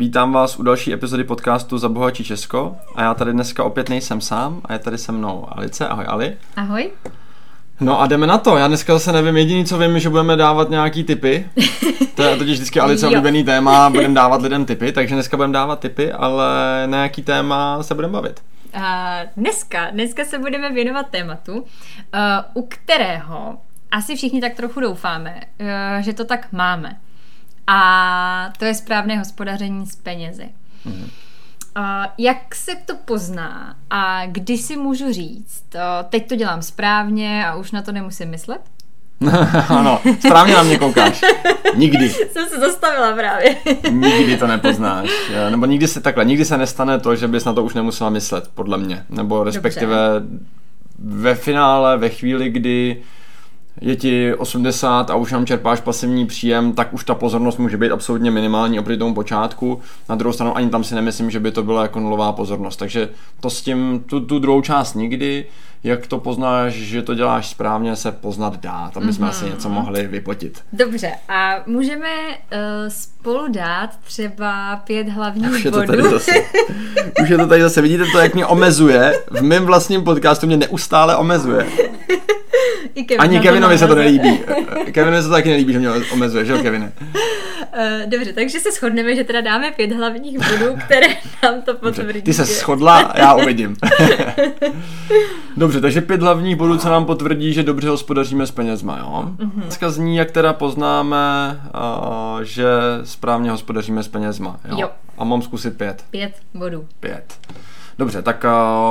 Vítám vás u další epizody podcastu Za bohatí Česko a já tady dneska opět nejsem sám a je tady se mnou Alice. Ahoj Ali. Ahoj. No a jdeme na to. Já dneska zase nevím, jediný, co vím, že budeme dávat nějaký typy. To je totiž vždycky Alice oblíbený téma, budeme dávat lidem typy, takže dneska budeme dávat typy, ale na jaký téma se budeme bavit? Uh, dneska, dneska se budeme věnovat tématu, uh, u kterého asi všichni tak trochu doufáme, uh, že to tak máme. A to je správné hospodaření s penězi. Mm-hmm. Uh, jak se to pozná a kdy si můžu říct, uh, teď to dělám správně a už na to nemusím myslet? ano, správně na mě koukáš. Nikdy. Jsem se zastavila právě. nikdy to nepoznáš. Nebo nikdy se takhle, nikdy se nestane to, že bys na to už nemusela myslet, podle mě. Nebo respektive Dobře. ve finále, ve chvíli, kdy je ti 80 a už nám čerpáš pasivní příjem, tak už ta pozornost může být absolutně minimální oproti tomu počátku. Na druhou stranu ani tam si nemyslím, že by to byla jako nulová pozornost. Takže to s tím, tu, tu druhou část nikdy, jak to poznáš, že to děláš správně, se poznat dá. Tam bychom mm-hmm. asi něco mohli vypotit. Dobře, a můžeme uh, spolu dát třeba pět hlavních už je bodů. To tady zase. Už je to tady zase. Vidíte to, jak mě omezuje? V mém vlastním podcastu mě neustále omezuje. I Kevin Ani Kevinovi se to nelíbí. Kevinovi se to taky nelíbí, že mě omezuje, že jo, Kevine? Uh, dobře, takže se shodneme, že teda dáme pět hlavních bodů, které nám to potvrdí. Ty se shodla, já uvidím. dobře, takže pět hlavních bodů, co nám potvrdí, že dobře hospodaříme s penězma, jo? Mm-hmm. Dneska zní, jak teda poznáme, uh, že správně hospodaříme s penězma, jo? jo. A mám zkusit pět. Pět bodů. Pět. Dobře, tak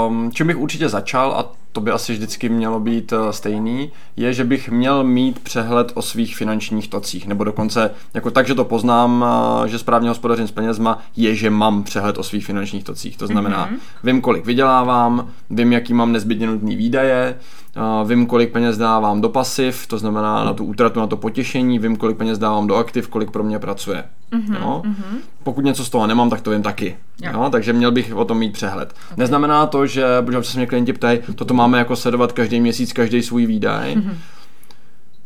um, čím bych určitě začal, a to by asi vždycky mělo být uh, stejný, je, že bych měl mít přehled o svých finančních tocích, nebo dokonce jako tak, že to poznám, uh, že správně hospodařím s penězma, je, že mám přehled o svých finančních tocích. To znamená, mm-hmm. vím, kolik vydělávám, vím, jaký mám nezbytně nutný výdaje, vím, kolik peněz dávám do pasiv, to znamená na tu útratu, na to potěšení, vím, kolik peněz dávám do aktiv, kolik pro mě pracuje. Mm-hmm, jo? Mm-hmm. Pokud něco z toho nemám, tak to vím taky. Jo. Jo? Takže měl bych o tom mít přehled. Okay. Neznamená to, že, protože se mě klienti ptají, toto máme jako sledovat každý měsíc, každý svůj výdaj. Mm-hmm.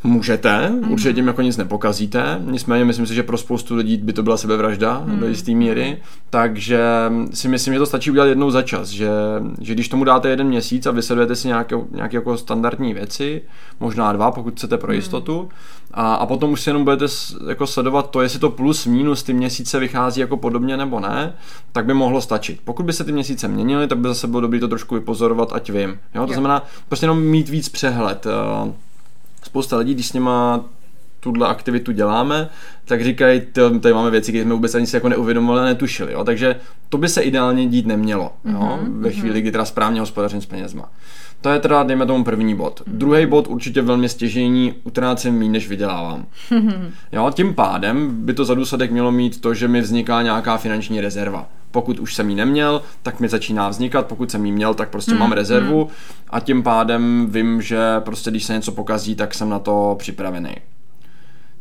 Můžete, mm-hmm. určitě tím jako nic nepokazíte, nicméně myslím si, že pro spoustu lidí by to byla sebevražda mm-hmm. do jisté míry, takže si myslím, že to stačí udělat jednou za čas, že, že když tomu dáte jeden měsíc a vysledujete si nějaké, nějaké jako standardní věci, možná dva, pokud chcete pro mhm. jistotu, mm. a, a potom už si jenom budete jako sledovat to, jestli to plus minus ty měsíce vychází jako podobně nebo ne, tak by mohlo stačit. Pokud by se ty měsíce měnily, tak by zase bylo dobré to trošku vypozorovat, ať vím. Jo? To jo. znamená prostě jenom mít víc přehled. Uh, spousta lidí, když s nima tuhle aktivitu děláme, tak říkají, tady máme věci, které jsme vůbec ani si jako neuvědomovali a netušili. Jo? Takže to by se ideálně dít nemělo jo? Mm-hmm. ve chvíli, kdy teda správně hospodařím s penězma. To je teda, dejme tomu, první bod. Mm-hmm. Druhý bod určitě velmi stěžení, utrácím méně, než vydělávám. Jo, tím pádem by to za důsledek mělo mít to, že mi vzniká nějaká finanční rezerva. Pokud už jsem ji neměl, tak mi začíná vznikat, pokud jsem ji měl, tak prostě mm, mám rezervu mm. a tím pádem vím, že prostě když se něco pokazí, tak jsem na to připravený.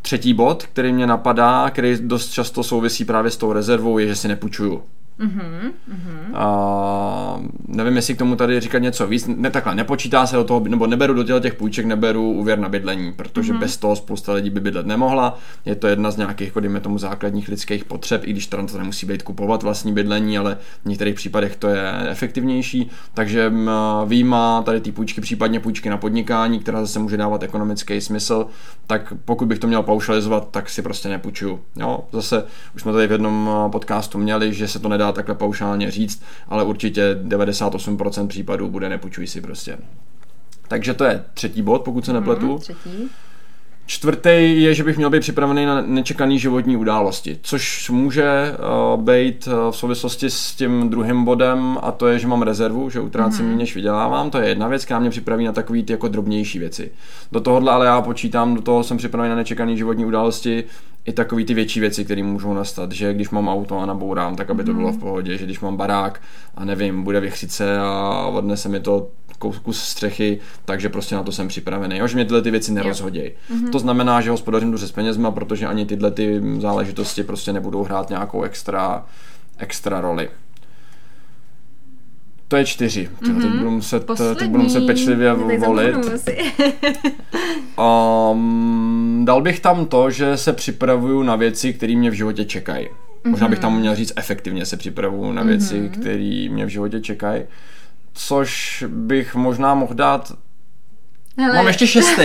Třetí bod, který mě napadá, který dost často souvisí právě s tou rezervou, je, že si nepůjčuju. Mm-hmm, mm-hmm. A, nevím, jestli k tomu tady říkat něco víc. Ne, takhle, nepočítá se do toho, nebo neberu do těch půjček, neberu úvěr na bydlení, protože mm-hmm. bez toho spousta lidí by bydlet nemohla. Je to jedna z nějakých, jako dejme tomu, základních lidských potřeb, i když to nemusí být kupovat vlastní bydlení, ale v některých případech to je efektivnější. Takže výjima tady ty půjčky, případně půjčky na podnikání, která zase může dávat ekonomický smysl, tak pokud bych to měl paušalizovat, tak si prostě nepůjčuju. Jo? Zase už jsme tady v jednom podcastu měli, že se to nedá takhle paušálně říct, ale určitě 98% případů bude nepůjčuj si prostě. Takže to je třetí bod, pokud se nepletu. Mm, třetí. Čtvrtý je, že bych měl být připravený na nečekané životní události, což může uh, být uh, v souvislosti s tím druhým bodem a to je, že mám rezervu, že utrácím mm-hmm. než vydělávám. To je jedna věc, která mě připraví na takové ty jako drobnější věci. Do tohohle ale já počítám, do toho jsem připravený na nečekané životní události i takový ty větší věci, které můžou nastat, že když mám auto a nabourám, tak aby to bylo v mhm. pohodě, že když mám barák a nevím, bude vychřice a odnese mi to kus střechy, takže prostě na to jsem připravený. Jo, že mě tyhle ty věci nerozhodějí. Mm-hmm. To znamená, že hospodařím dobře s penězma, protože ani tyhle ty záležitosti prostě nebudou hrát nějakou extra, extra roli. To je čtyři. Mm-hmm. Teď budu muset, teď budu muset pečlivě volit. um, dal bych tam to, že se připravuju na věci, které mě v životě čekají. Možná bych tam měl říct efektivně se připravu na věci, mm-hmm. které mě v životě čekají. Což bych možná mohl dát Hele. Mám ještě šestý.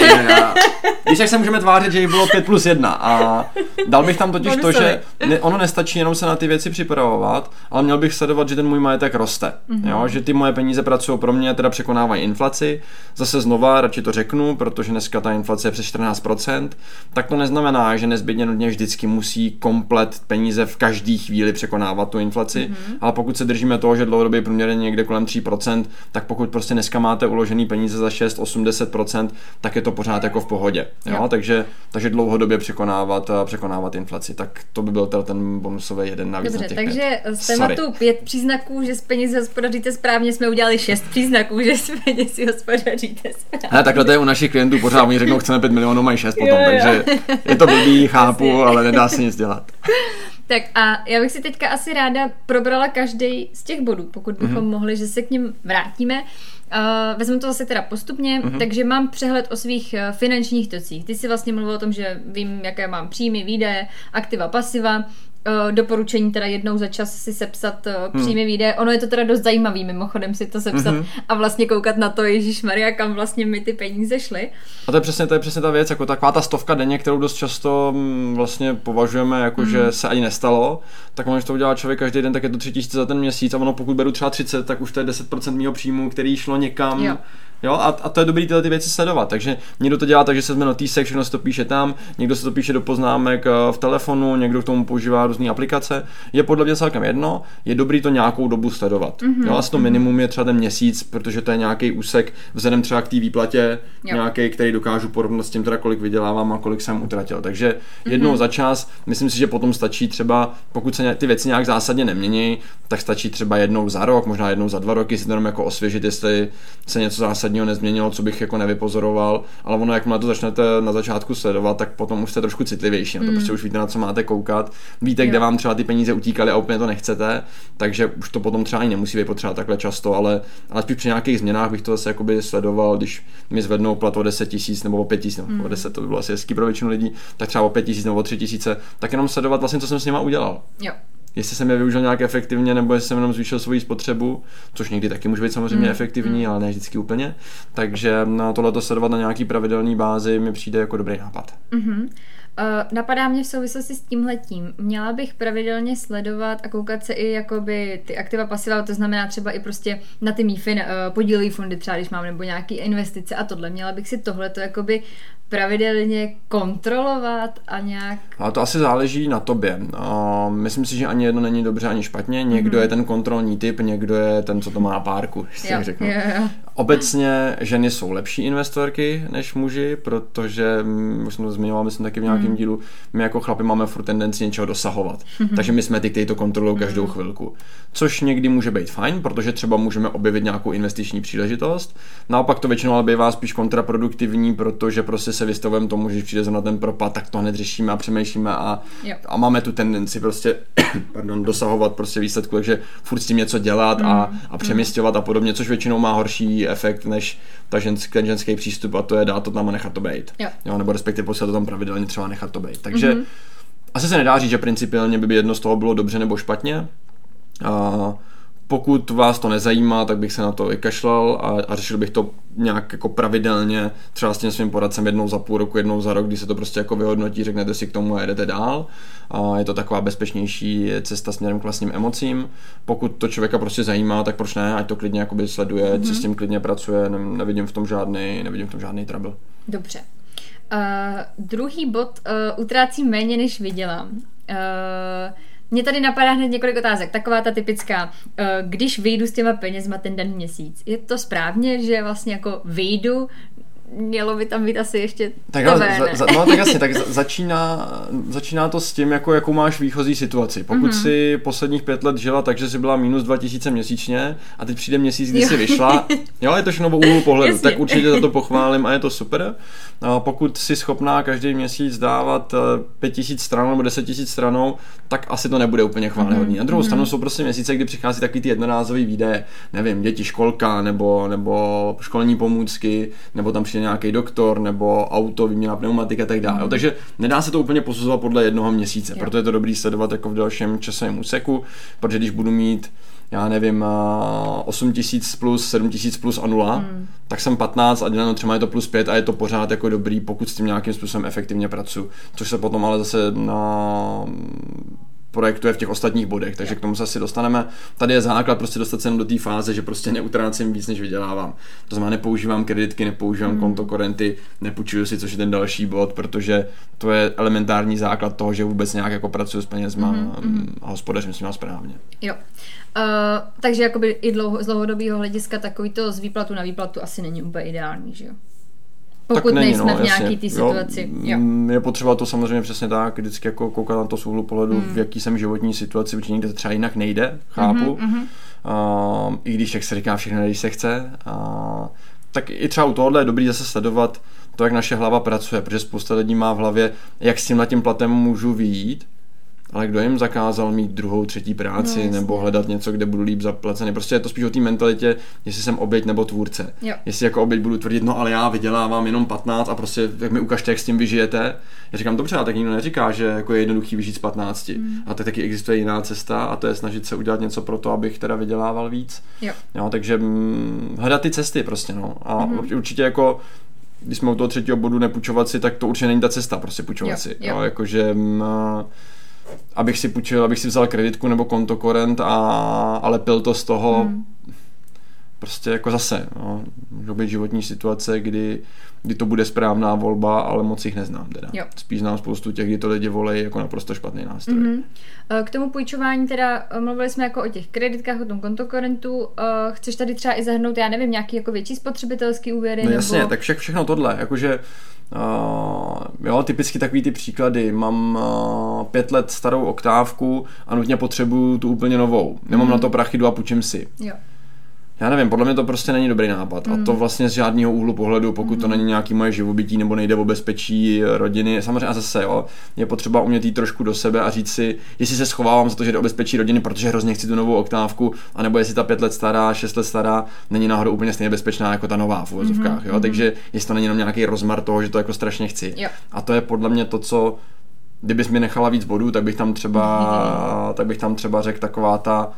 Když tak se můžeme tvářit, že jich bylo 5 plus 1. A dal bych tam totiž to, že ne, ono nestačí jenom se na ty věci připravovat, ale měl bych sledovat, že ten můj majetek roste. Mm-hmm. Jo? Že ty moje peníze pracují pro mě, teda překonávají inflaci. Zase znova, radši to řeknu, protože dneska ta inflace je přes 14%, tak to neznamená, že nezbytně nutně vždycky musí komplet peníze v každé chvíli překonávat tu inflaci, mm-hmm. ale pokud se držíme toho, že dlouhodobě průměr je někde kolem 3%, tak pokud prostě dneska máte uložený peníze za 6, 8, 10 tak je to pořád jako v pohodě. Jo? Jo. Takže, takže dlouhodobě překonávat, eh, překonávat inflaci. Tak to by byl ten bonusový jeden navíc Dobře, na těch takže pět. z tématu Sorry. pět příznaků, že s penězi hospodaříte správně, jsme udělali šest příznaků, že s penězi hospodaříte správně. Ne, takhle to je u našich klientů pořád, oni řeknou, chceme 5 milionů, mají 6 potom, jo, jo. takže je to blbý, chápu, ale nedá se nic dělat. Tak a já bych si teďka asi ráda probrala každý z těch bodů, pokud bychom mm-hmm. mohli, že se k ním vrátíme. Uh, vezmu to zase teda postupně, uh-huh. takže mám přehled o svých uh, finančních tocích. Ty si vlastně mluvil o tom, že vím, jaké mám příjmy, výdaje, aktiva, pasiva. Uh, doporučení teda jednou za čas si sepsat uh, hmm. příjmy výdaje. Ono je to teda dost zajímavý mimochodem si to sepsat uh-huh. a vlastně koukat na to, Ježíš Maria, kam vlastně mi ty peníze šly. A to je přesně, to je přesně ta věc, jako taková ta stovka denně, kterou dost často mm, vlastně považujeme jako, uh-huh. že se ani nestalo, tak když to udělá člověk každý den, tak je to 3000 za ten měsíc a ono pokud beru třeba 30, tak už to je 10% mého příjmu, který šlo někam. Jo Jo, a, a to je dobrý tyhle ty věci sledovat. Takže někdo to dělá tak, že se zme týsek, všechno se to píše tam, někdo se to píše do poznámek eh, v telefonu, někdo k tomu používá různé aplikace. Je podle mě celkem jedno, je dobrý to nějakou dobu sledovat. Mm-hmm. Jo, asi to mhm. minimum je třeba ten měsíc, protože to je nějaký úsek vzhledem třeba k té výplatě, nějaký, který dokážu porovnat s tím, teda kolik vydělávám a kolik jsem utratil. Takže jednou mm-hmm. za čas, myslím si, že potom stačí třeba, pokud se ty věci nějak zásadně nemění, tak stačí třeba jednou za rok, možná jednou za dva roky si to jenom jako osvěžit, jestli se něco zásadně zásadního nezměnilo, co bych jako nevypozoroval, ale ono, jakmile to začnete na začátku sledovat, tak potom už jste trošku citlivější. Na to mm. prostě už víte, na co máte koukat. Víte, jo. kde vám třeba ty peníze utíkaly a úplně to nechcete, takže už to potom třeba ani nemusí být potřeba takhle často, ale, ale spíš při nějakých změnách bych to zase jakoby sledoval, když mi zvednou plat o 10 tisíc nebo o 5 tisíc, nebo mm. o 10 to by bylo asi hezký pro většinu lidí, tak třeba o 5 tisíc nebo o 3 tisíce, tak jenom sledovat vlastně, co jsem s nima udělal. Jo jestli jsem je využil nějak efektivně, nebo jestli jsem jenom zvýšil svoji spotřebu, což někdy taky může být samozřejmě mm. efektivní, mm. ale ne vždycky úplně. Takže na tohle sledovat na nějaký pravidelný bázi mi přijde jako dobrý nápad. Mm-hmm. Uh, napadá mě v souvislosti s tímhletím. Měla bych pravidelně sledovat a koukat se i jakoby ty aktiva pasiva, to znamená třeba i prostě na ty MIFIN, uh, podílové fondy třeba, když mám, nebo nějaké investice a tohle. Měla bych si tohle to jakoby pravidelně kontrolovat a nějak... Ale to asi záleží na tobě. Uh, myslím si, že ani jedno není dobře, ani špatně. Někdo mm-hmm. je ten kontrolní typ, někdo je ten, co to má párku, jo, řeknu. Jo, jo. Obecně ženy jsou lepší investorky než muži, protože, mm, už jsem to zmiňoval, myslím taky v nějakém mm. dílu, my jako chlapi máme furt tendenci něčeho dosahovat. Mm-hmm. Takže my jsme ty, kteří to kontrolují každou mm. chvilku. Což někdy může být fajn, protože třeba můžeme objevit nějakou investiční příležitost. Naopak to většinou ale bývá spíš kontraproduktivní, protože prostě se vystavujeme tomu, že přijde na ten propad, tak to hned řešíme a přemýšlíme a, a máme tu tendenci prostě pardon, dosahovat prostě výsledku, takže furt s tím něco dělat mm. a, a přemysťovat mm. a podobně, což většinou má horší efekt než ta žensk, ten ženský přístup a to je dát to tam a nechat to být. Jo. Jo, nebo respektive posílat to tam pravidelně třeba nechat to být. Takže mm-hmm. asi se nedá říct, že principiálně by jedno z toho bylo dobře nebo špatně. A, pokud vás to nezajímá, tak bych se na to vykašlal a, a řešil bych to nějak jako pravidelně, třeba s tím svým poradcem jednou za půl roku, jednou za rok, kdy se to prostě jako vyhodnotí, řeknete si k tomu a jedete dál. A je to taková bezpečnější cesta směrem k vlastním emocím. Pokud to člověka prostě zajímá, tak proč ne, ať to klidně jakoby sleduje, mm-hmm. s tím klidně pracuje, ne, nevidím v tom žádný, nevidím v tom žádný trouble. Dobře. Uh, druhý bod, uh, utrácím méně, než vydělám. Uh, mě tady napadá hned několik otázek. Taková ta typická, eh, když vyjdu s těma penězma ten den měsíc, je to správně, že vlastně jako vyjdu, mělo by tam být asi ještě tak tebe, za, za, No tak jasně, tak začíná, začíná to s tím, jako, jakou máš výchozí situaci. Pokud mm-hmm. si posledních pět let žila tak, že si byla minus 2000 měsíčně a teď přijde měsíc, kdy jo. jsi vyšla, jo, je to všechno úhlu pohledu, jasně. tak určitě za to pochválím a je to super. A pokud jsi schopná každý měsíc dávat 5000 eh, stran nebo 10 000 stranou, tak asi to nebude úplně chválihodný. Mm-hmm. Na druhou mm-hmm. stranu jsou prostě měsíce, kdy přichází takový ty jednorázový výdaje, nevím, děti, školka nebo, nebo školní pomůcky, nebo tam přijde přijde nějaký doktor, nebo auto, výměna pneumatika a tak dále. Mm. Takže nedá se to úplně posuzovat podle jednoho měsíce, jo. proto je to dobrý sledovat jako v dalším časovém úseku, protože když budu mít já nevím, 8 tisíc plus, 7 tisíc plus a nula, hmm. tak jsem 15 a děleno třeba je to plus 5 a je to pořád jako dobrý, pokud s tím nějakým způsobem efektivně pracuji. Což se potom ale zase na projektuje v těch ostatních bodech, takže k tomu se asi dostaneme. Tady je základ prostě dostat se do té fáze, že prostě neutrácím víc, než vydělávám. To znamená, nepoužívám kreditky, nepoužívám mm. konto korenty, nepůjčuju si, což je ten další bod, protože to je elementární základ toho, že vůbec nějak jako pracuji s penězma mm-hmm. a hospodařím s nimi správně. Jo. Uh, takže jakoby i dlouho, z dlouhodobého hlediska takový to z výplatu na výplatu asi není úplně ideální, že jo? Pokud tak není, nejsme no, v nějaký té situaci. Jo, jo. Je potřeba to samozřejmě přesně tak, vždycky jako koukat na to z úhlu pohledu, hmm. v jaký jsem životní situaci, určitě někde třeba jinak nejde, chápu. Mm-hmm. Uh, I když, jak se říká, všechno když se chce. Uh, tak i třeba u tohohle je dobrý zase sledovat to, jak naše hlava pracuje, protože spousta lidí má v hlavě, jak s tím tím platem můžu vyjít, ale kdo jim zakázal mít druhou, třetí práci no, nebo hledat něco, kde budu líp zaplacený. Prostě je to spíš o té mentalitě, jestli jsem oběť nebo tvůrce. Jo. Jestli jako oběť budu tvrdit, no ale já vydělávám jenom 15 a prostě jak mi ukažte, jak s tím vyžijete. Já říkám, dobře, ale tak nikdo neříká, že jako je jednoduchý vyžít z 15. Mm. A tak taky existuje jiná cesta a to je snažit se udělat něco pro to, abych teda vydělával víc. Jo. Jo, takže hm, hledat ty cesty prostě, no. A mm-hmm. určitě jako když jsme u toho třetího bodu nepůjčovat si, tak to určitě není ta cesta, prostě půjčovat jo, si. Jo. Jo, jakože hm, abych si půjčil, abych si vzal kreditku nebo konto korent a, ale pil to z toho hmm. prostě jako zase, no, být životní situace, kdy, kdy to bude správná volba, ale moc jich neznám teda. Jo. Spíš znám spoustu těch, kdy to lidi volejí jako naprosto špatný nástroj. Mm-hmm. K tomu půjčování teda eh, mluvili jsme jako o těch kreditkách, o tom kontokorentu. Eh, chceš tady třeba i zahrnout, já nevím, nějaký jako větší spotřebitelský úvěry? No jasně, nebo... tak vše, všechno tohle, jakože Uh, jo, typicky takový ty příklady. Mám uh, pět let starou oktávku a nutně potřebuju tu úplně novou. Nemám mm. na to prachy, jdu a půjčím si. Jo já nevím, podle mě to prostě není dobrý nápad. Mm. A to hmm. vlastně z žádného úhlu pohledu, pokud mm. to není nějaký moje živobytí nebo nejde o bezpečí rodiny. Samozřejmě a zase jo, je potřeba umět jít trošku do sebe a říct si, jestli se schovávám za to, že jde o bezpečí rodiny, protože hrozně chci tu novou oktávku, anebo jestli ta pět let stará, šest let stará není náhodou úplně stejně bezpečná jako ta nová v uvozovkách. Mm-hmm. Jo? Takže jestli to není jenom nějaký rozmar toho, že to jako strašně chci. Jo. A to je podle mě to, co kdybys mi nechala víc bodů, tak bych tam třeba, mm-hmm. tak bych tam třeba řekl taková ta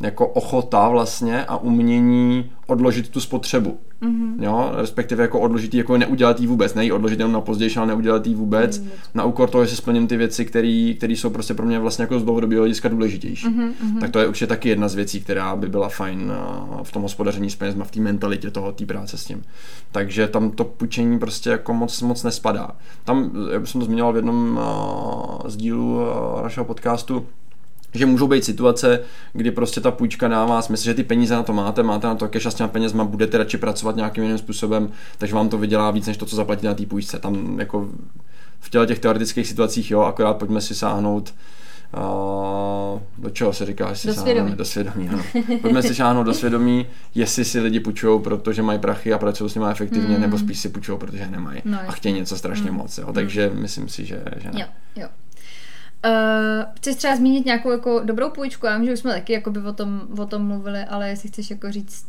jako ochota vlastně a umění odložit tu spotřebu. Mm-hmm. Jo, respektive jako odložit jako neudělat jí vůbec, ne odložit jenom na pozdější, ale neudělat jí vůbec, mm-hmm. na úkor toho, že si splním ty věci, které jsou prostě pro mě vlastně jako z dlouhodobého hlediska důležitější. Mm-hmm. Tak to je určitě taky jedna z věcí, která by byla fajn uh, v tom hospodaření s penězma, v té mentalitě toho, té práce s tím. Takže tam to půjčení prostě jako moc, moc nespadá. Tam, jak jsem to zmiňoval v jednom uh, z dílů uh, našeho podcastu, že můžou být situace, kdy prostě ta půjčka dává smysl, že ty peníze na to máte, máte na to cash a s těma penězma budete radši pracovat nějakým jiným způsobem, takže vám to vydělá víc než to, co zaplatíte na té půjčce. Tam jako v těle těch teoretických situacích, jo, akorát pojďme si sáhnout Uh, do čeho se říká, jestli do svědomí. do svědomí, ano. Pojďme si šáhnout do svědomí, jestli si lidi půjčují, protože mají prachy a pracují s nimi efektivně, mm. nebo spíš si půjčují, protože nemají no, a chtějí něco strašně mm. moc. Jo. Takže mm. myslím si, že, že ne. Jo, jo. Uh, chceš třeba zmínit nějakou jako dobrou půjčku? Já vím, že už jsme taky jako by o, tom, o tom mluvili, ale jestli chceš jako říct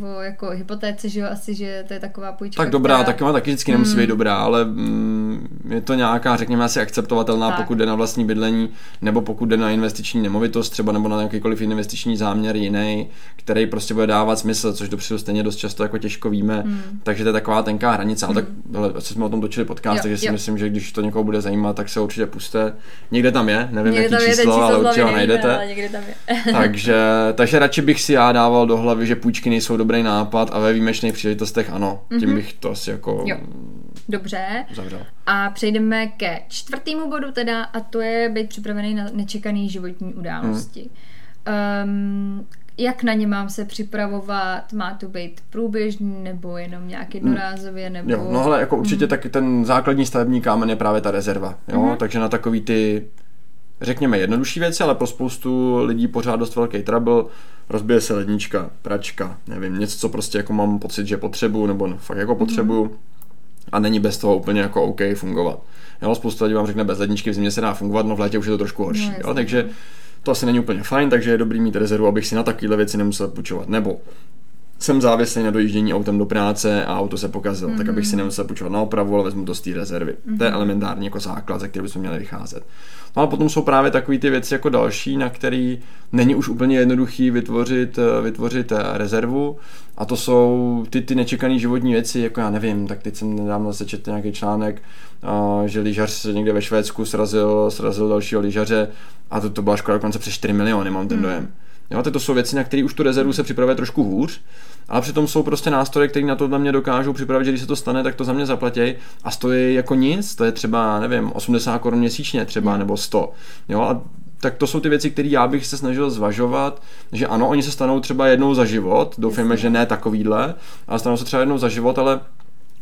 uh, o jako hypotéce, že jo, asi, že to je taková půjčka. Tak dobrá, která... taková taky vždycky nemusí mm. být dobrá, ale mm, je to nějaká, řekněme asi akceptovatelná, tak. pokud jde na vlastní bydlení, nebo pokud jde na investiční nemovitost, třeba nebo na jakýkoliv investiční záměr jiný, který prostě bude dávat smysl, což dopředu stejně dost často jako těžko víme, mm. takže to je taková tenká hranice, ale mm. tak hele, jsme o tom točili podcast, jo, takže si jo. myslím, že když to někoho bude zajímat, tak se určitě puste Někde tam je, nevím někde jaký číslo, číslo, ale určitě ho najdete. Ale někde tam je. takže, takže radši bych si já dával do hlavy, že půjčky nejsou dobrý nápad a ve výjimečných příležitostech ano. Mm-hmm. Tím bych to asi jako jo. Dobře. Zavřel. A přejdeme ke čtvrtému bodu teda a to je být připravený na nečekaný životní události. Mm. Um, jak na ně mám se připravovat, má to být průběžný nebo jenom nějak jednorázově, nebo... Jo, no ale jako určitě mm. taky ten základní stavební kámen je právě ta rezerva, jo, mm. takže na takový ty řekněme jednodušší věci, ale pro spoustu lidí pořád dost velký trouble, rozbije se lednička, pračka, nevím, něco, co prostě jako mám pocit, že potřebuju, nebo no, fakt jako potřebuju mm. a není bez toho úplně jako OK fungovat. Jo, spousta lidí vám řekne, bez ledničky v zimě se dá fungovat, no v létě už je to trošku horší, no, jo, takže to asi není úplně fajn, takže je dobrý mít rezervu, abych si na takovéhle věci nemusel půjčovat. Nebo jsem závislý na dojíždění autem do práce a auto se pokazilo, mm-hmm. tak abych si nemusel půjčovat na opravu, ale vezmu to z té rezervy. Mm-hmm. To je elementární jako základ, ze který bychom měli vycházet. No ale potom jsou právě takové ty věci jako další, na který není už úplně jednoduchý vytvořit, eh, vytvořit eh, rezervu a to jsou ty, ty nečekané životní věci, jako já nevím, tak teď jsem nedávno zase četl nějaký článek, uh, že lyžař někde ve Švédsku srazil, srazil dalšího lyžaře a to, to byla škoda dokonce přes 4 miliony, mám ten mm. dojem. Jo, to jsou věci, na které už tu rezervu se připravuje trošku hůř, ale přitom jsou prostě nástroje, které na to na mě dokážou připravit, že když se to stane, tak to za mě zaplatí a stojí jako nic, to je třeba, nevím, 80 korun měsíčně třeba, hmm. nebo 100. Jo, a tak to jsou ty věci, které já bych se snažil zvažovat, že ano, oni se stanou třeba jednou za život, doufejme, že ne takovýhle, ale stanou se třeba jednou za život, ale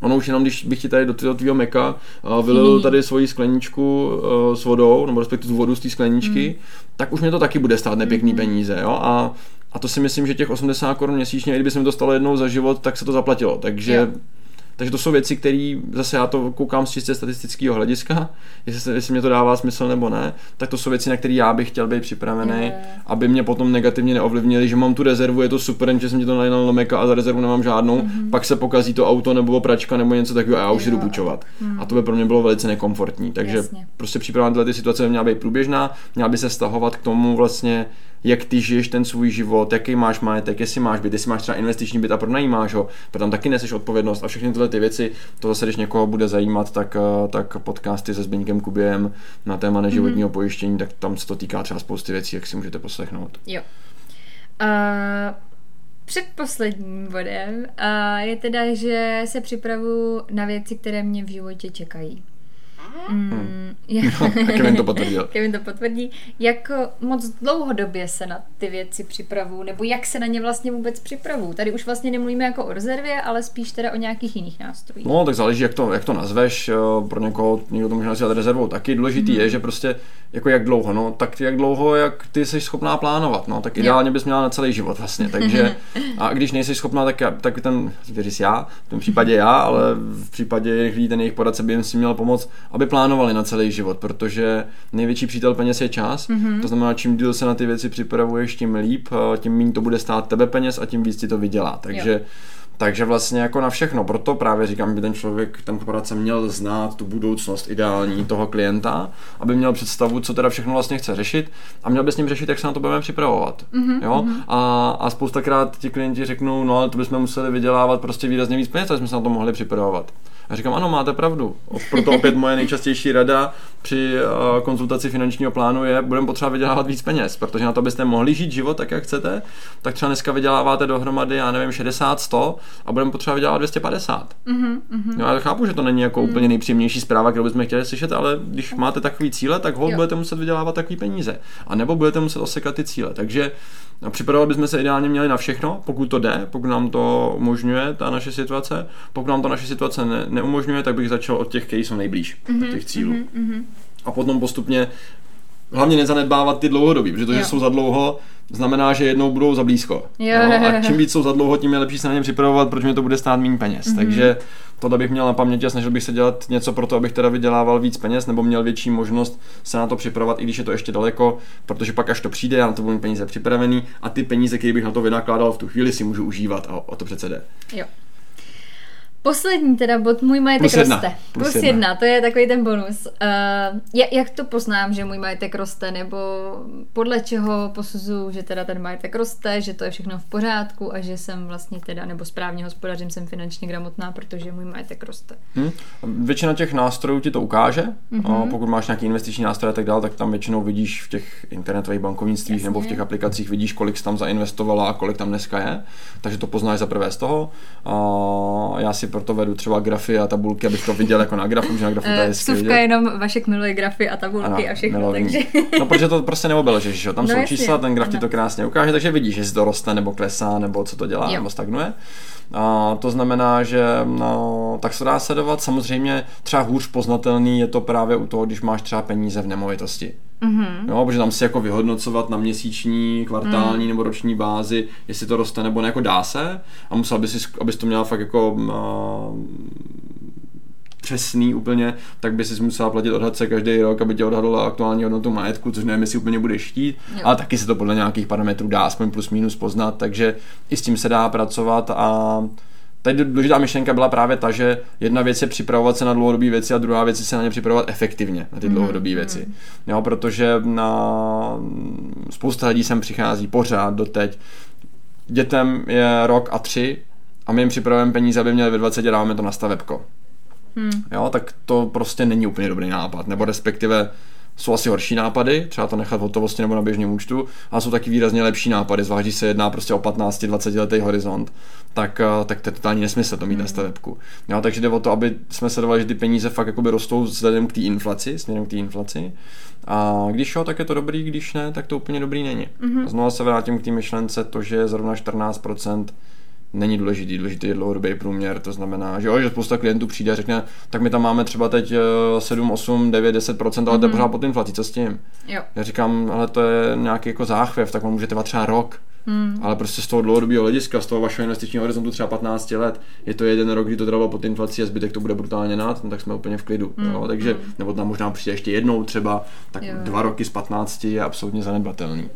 Ono už jenom, když bych ti tady do tvého meka uh, vylil hmm. tady svoji skleničku uh, s vodou, nebo respektive tu vodu z té skleničky, mm. tak už mě to taky bude stát nepěkný mm. peníze, jo, a a to si myslím, že těch 80 korun měsíčně, i kdyby se mi to stalo jednou za život, tak se to zaplatilo. Takže jo. Takže to jsou věci, které zase já to koukám z čistě statistického hlediska, jestli, jestli mě to dává smysl nebo ne, tak to jsou věci, na které já bych chtěl být připravený, je. aby mě potom negativně neovlivnili, že mám tu rezervu, je to super, že jsem ti to nalil na meka a za rezervu nemám žádnou, mm-hmm. pak se pokazí to auto nebo pračka nebo něco takového a já už jdu půjčovat. Mm. A to by pro mě bylo velice nekomfortní. Takže Jasně. prostě příprava na ty situace by měla být průběžná, měla by se stahovat k tomu vlastně, jak ty žiješ ten svůj život, jaký máš majetek, jestli máš byt, jestli máš třeba investiční byt a pronajímáš ho, protože tam taky neseš odpovědnost a všechny tyhle ty věci, to zase, když někoho bude zajímat, tak, eh, tak podcasty se Zbyňkem Kubiem na téma neživotního mm-hmm. pojištění, tak tam se to týká třeba spousty věcí, jak si můžete poslechnout. Jo. Uh... Předposledním bodem uh, je teda, že se připravu na věci, které mě v životě čekají. Mm, no, Kevin to potvrdil. Kevin to potvrdí. Jak moc dlouhodobě se na ty věci připravu, nebo jak se na ně vlastně vůbec připravu? Tady už vlastně nemluvíme jako o rezervě, ale spíš teda o nějakých jiných nástrojích. No, tak záleží, jak to, jak to nazveš. Pro někoho, někdo to může nazvat rezervou taky. Důležitý mm. je, že prostě jako jak dlouho, no, tak jak dlouho, jak ty jsi schopná plánovat, no, tak ideálně bys měla na celý život vlastně, takže a když nejsi schopná, tak, tak ten, já, v tom případě já, ale v případě jejich lidí, ten jejich poradce by jim si měl pomoct, aby plánovali na celý život, protože největší přítel peněz je čas, mm-hmm. to znamená, čím díl se na ty věci připravuješ, tím líp, tím méně to bude stát tebe peněz a tím víc ti to vydělá, takže jo takže vlastně jako na všechno. Proto právě říkám, by ten člověk, ten poradce měl znát tu budoucnost ideální toho klienta, aby měl představu, co teda všechno vlastně chce řešit a měl by s ním řešit, jak se na to budeme připravovat. Mm-hmm, jo? Mm-hmm. A, a spoustakrát ti klienti řeknou, no ale to bychom museli vydělávat prostě výrazně víc peněz, aby jsme se na to mohli připravovat. A říkám, ano, máte pravdu. Proto opět moje nejčastější rada při eh, konzultaci finančního plánu je, budeme potřeba vydělávat víc peněz, protože na to byste mohli žít život tak, jak chcete, tak třeba dneska vyděláváte dohromady, já nevím, 60, 100 a budeme potřeba vydělávat 250. Mm-hmm. No, já chápu, že to není jako mm. úplně nejpříjemnější zpráva, kterou bychom chtěli slyšet, ale když máte takový cíle, tak hold budete muset vydělávat takový peníze. A nebo budete muset osekat ty cíle. Takže no, připravovat bychom se ideálně měli na všechno, pokud to jde, pokud nám to umožňuje ta naše situace. Pokud nám to naše situace ne, neumožňuje, tak bych začal od těch, kteří jsou nejblíž, mm-hmm. od těch cílů. Mm-hmm. A potom postupně hlavně nezanedbávat ty dlouhodobí, protože to, že jsou za dlouho, znamená, že jednou budou za blízko. Jo. No, a čím víc jsou za dlouho, tím je lepší se na ně připravovat, protože mě to bude stát méně peněz. Mm-hmm. Takže tohle bych měl na paměti a snažil bych se dělat něco pro to, abych teda vydělával víc peněz nebo měl větší možnost se na to připravovat, i když je to ještě daleko, protože pak až to přijde, já na to budu mít peníze připravený a ty peníze, které bych na to vynakládal v tu chvíli, si můžu užívat a o to přece jde. Jo. Poslední teda bod, můj majetek plus jedna. roste. Plus, plus jedna. jedna, to je takový ten bonus. Uh, jak to poznám, že můj majetek roste, nebo podle čeho posuzu, že teda ten majetek roste, že to je všechno v pořádku a že jsem vlastně teda, nebo správně hospodařím, jsem finančně gramotná, protože můj majetek roste. Hmm. Většina těch nástrojů ti to ukáže. Mm-hmm. Pokud máš nějaký investiční nástroj a tak dále, tak tam většinou vidíš v těch internetových bankovnictvích Jasně. nebo v těch aplikacích vidíš, kolik jsi tam zainvestovala a kolik tam dneska je. Takže to poznáš za prvé z toho. Uh, já si proto vedu třeba grafy a tabulky, abych to viděl jako na grafu, že na grafu to je eh, hezky Suvka jenom Vašek miluje grafy a tabulky ano, a všechno, milovím. takže... No, protože to prostě neobelžeš, že tam no, jsou jasně, čísla, ten graf ano. ti to krásně ukáže, takže vidíš, jestli to roste nebo klesá, nebo co to dělá, jo. nebo stagnuje. A to znamená, že no, tak se dá sledovat. Samozřejmě třeba hůř poznatelný je to právě u toho, když máš třeba peníze v nemovitosti. Mm-hmm. Jo, protože tam si jako vyhodnocovat na měsíční, kvartální mm. nebo roční bázi, jestli to roste nebo ne, jako dá se a musel bys, abys to měl fakt jako uh, přesný úplně, tak by si musela platit odhadce každý rok, aby tě odhadla aktuální hodnotu majetku, což nevím, jestli úplně budeš chtít, jo. ale taky se to podle nějakých parametrů dá aspoň plus minus poznat, takže i s tím se dá pracovat a Tady důležitá myšlenka byla právě ta, že jedna věc je připravovat se na dlouhodobé věci a druhá věc je se na ně připravovat efektivně, na ty mm, dlouhodobé mm. věci. Jo, protože na spousta lidí sem přichází pořád doteď. Dětem je rok a tři a my jim připravujeme peníze, aby měli ve 20 dáváme to na stavebko. Hmm. Jo, tak to prostě není úplně dobrý nápad, nebo respektive jsou asi horší nápady, třeba to nechat v hotovosti nebo na běžném účtu, a jsou taky výrazně lepší nápady, zvlášť když se jedná prostě o 15-20 letý horizont, tak, eh, tak to je totální nesmysl to mít hmm. na stavebku. Jo, takže jde o to, aby jsme sledovali, že ty peníze fakt jakoby rostou vzhledem k té inflaci, směrem k té inflaci. A když jo, tak je to dobrý, když ne, tak to úplně dobrý není. Mm-hmm. Znovu se vrátím k té myšlence, to, že je zrovna 14% není důležitý, důležitý je dlouhodobý průměr, to znamená, že jo, že spousta klientů přijde a řekne, tak my tam máme třeba teď 7, 8, 9, 10% ale mm-hmm. to je mhm. pořád pod inflací, co s tím? Jo. Já říkám, ale to je nějaký jako záchvěv, tak on může trvat třeba rok. Hmm. Ale prostě z toho dlouhodobého hlediska, z toho vašeho investičního horizontu třeba 15 let, je to jeden rok, kdy to trvalo pod inflací a zbytek to bude brutálně nad, no, tak jsme úplně v klidu. Hmm. Jo? Takže, hmm. nebo tam možná přijde ještě jednou třeba, tak jo. dva roky z 15 je absolutně zanedbatelný.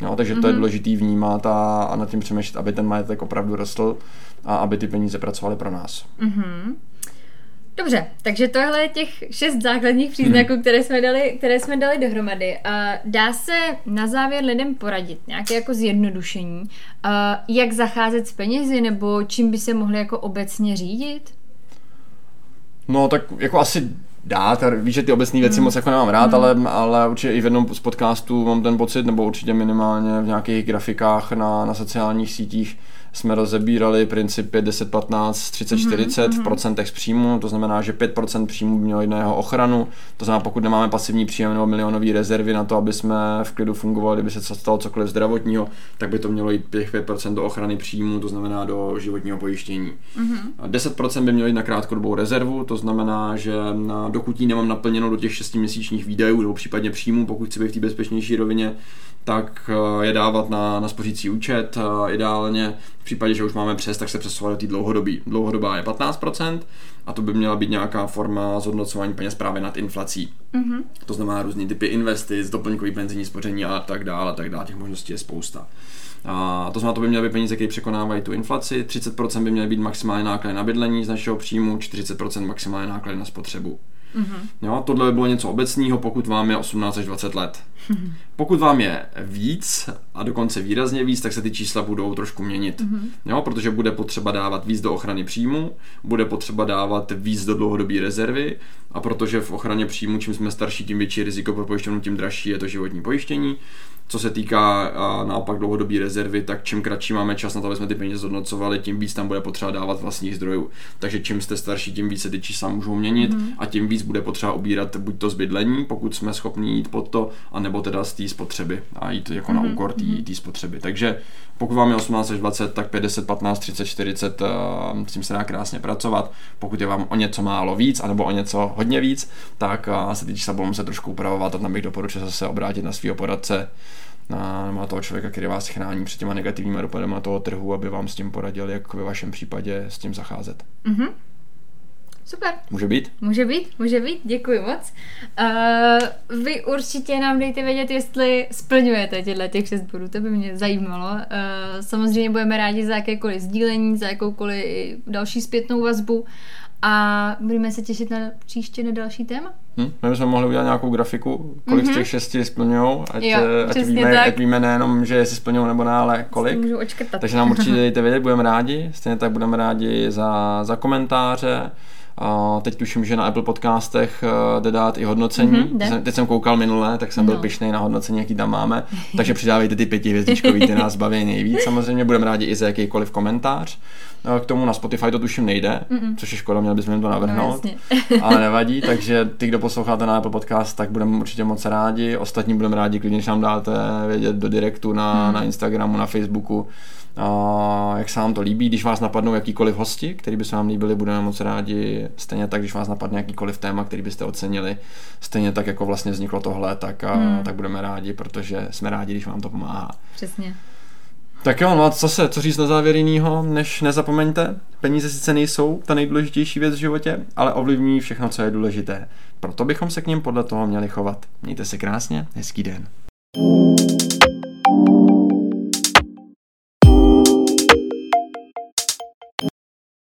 Jo, takže mm-hmm. to je mhm. důležité vnímat a, a nad tím přemýšlet, aby ten majetek opravdu rostl a aby ty peníze pracovaly pro nás. Mm-hmm. Dobře, takže tohle je těch šest základních příznaků, hmm. které, jsme dali, které jsme dali dohromady. Dá se na závěr lidem poradit, nějaké jako zjednodušení, jak zacházet s penězi, nebo čím by se mohli jako obecně řídit? No tak jako asi dát. Víš, že ty obecné věci mm. moc jako nemám rád, mm. ale, ale určitě i v jednom z podcastů mám ten pocit, nebo určitě minimálně v nějakých grafikách na, na sociálních sítích, jsme rozebírali principy 10, 15, 30, mm-hmm, 40 v procentech z příjmu, to znamená, že 5% příjmu by mělo jít na jeho ochranu, to znamená, pokud nemáme pasivní příjem nebo milionové rezervy na to, aby jsme v klidu fungovali, kdyby se stalo cokoliv zdravotního, tak by to mělo jít 5% do ochrany příjmu, to znamená do životního pojištění. Mm-hmm. 10% by mělo jít na krátkodobou rezervu, to znamená, že na, dokud ji nemám naplněno do těch 6 měsíčních výdajů nebo případně příjmů, pokud chci být v té bezpečnější rovině, tak eh, je dávat na, na spořící účet. Eh, ideálně v případě, že už máme přes, tak se přesouvat do té dlouhodobí. Dlouhodobá je 15% a to by měla být nějaká forma zhodnocování peněz právě nad inflací. Mm-hmm. To znamená různé typy investic, doplňkový penzijní spoření a tak dále, a tak dále. Těch možností je spousta. A to znamená, to by měly být peníze, které překonávají tu inflaci, 30% by měly být maximální náklady na bydlení z našeho příjmu, 40% maximální náklady na spotřebu. Mm-hmm. Jo, tohle by bylo něco obecného, pokud vám je 18 až 20 let. Mm-hmm. Pokud vám je víc a dokonce výrazně víc, tak se ty čísla budou trošku měnit. Mm-hmm. Jo, protože bude potřeba dávat víc do ochrany příjmu, bude potřeba dávat víc do dlouhodobé rezervy a protože v ochraně příjmu, čím jsme starší, tím větší riziko pro pojišťovnu, tím dražší je to životní pojištění. Co se týká naopak dlouhodobé rezervy, tak čím kratší máme čas na to, aby jsme ty peníze zhodnocovali, tím víc tam bude potřeba dávat vlastních zdrojů. Takže čím jste starší, tím více ty čísla můžou měnit mm. a tím víc bude potřeba obírat buď to z bydlení, pokud jsme schopni jít pod to, anebo teda z té spotřeby a jít jako mm. na mhm, úkor té mhm. spotřeby. Takže pokud vám je 18 až 20, tak 50, 15, 30, 40, s tím se dá krásně pracovat. Pokud je vám o něco málo víc, anebo o něco hodně víc, tak se ty čísla budou se trošku upravovat a tam bych doporučil zase obrátit na svého poradce, na, na toho člověka, který vás chrání před těma negativními dopady na toho trhu, aby vám s tím poradil, jak ve vašem případě s tím zacházet. Mm-hmm. Super. Může být? Může být, může být, děkuji moc. Uh, vy určitě nám dejte vědět, jestli splňujete těchto těch šest bodů, to by mě zajímalo. Uh, samozřejmě budeme rádi za jakékoliv sdílení, za jakoukoliv další zpětnou vazbu a budeme se těšit na příště na další téma. Hm? My bychom mohli udělat nějakou grafiku, kolik mm-hmm. z těch šesti splňují, ať, jo, ať, víme, ať víme nejenom, že jestli splňují nebo ne, ale kolik. Takže nám určitě dejte vědět, budeme rádi. Stejně tak budeme rádi za, za komentáře, a teď tuším, že na Apple podcastech eh, jde dát i hodnocení. Mm-hmm, teď jsem koukal minule, tak jsem byl no. pišný na hodnocení, jaký tam máme. Takže přidávejte ty pětihvězdičkový, ty nás baví nejvíc. Samozřejmě budeme rádi i za jakýkoliv komentář. Eh, k tomu na Spotify to tuším nejde, Mm-mm. což je škoda, měli bychom jim to navrhnout. No, ale nevadí, takže ty, kdo posloucháte na Apple Podcast, tak budeme určitě moc rádi. Ostatní budeme rádi, když nám dáte vědět do direktu na, mm. na Instagramu, na Facebooku a jak se vám to líbí, když vás napadnou jakýkoliv hosti, který by se vám líbili, budeme moc rádi. Stejně tak, když vás napadne jakýkoliv téma, který byste ocenili, stejně tak, jako vlastně vzniklo tohle, tak, a, hmm. tak budeme rádi, protože jsme rádi, když vám to pomáhá. Přesně. Tak jo, no a co se, co říct na závěr jinýho, než nezapomeňte, peníze sice nejsou ta nejdůležitější věc v životě, ale ovlivní všechno, co je důležité. Proto bychom se k ním podle toho měli chovat. Mějte se krásně, hezký den.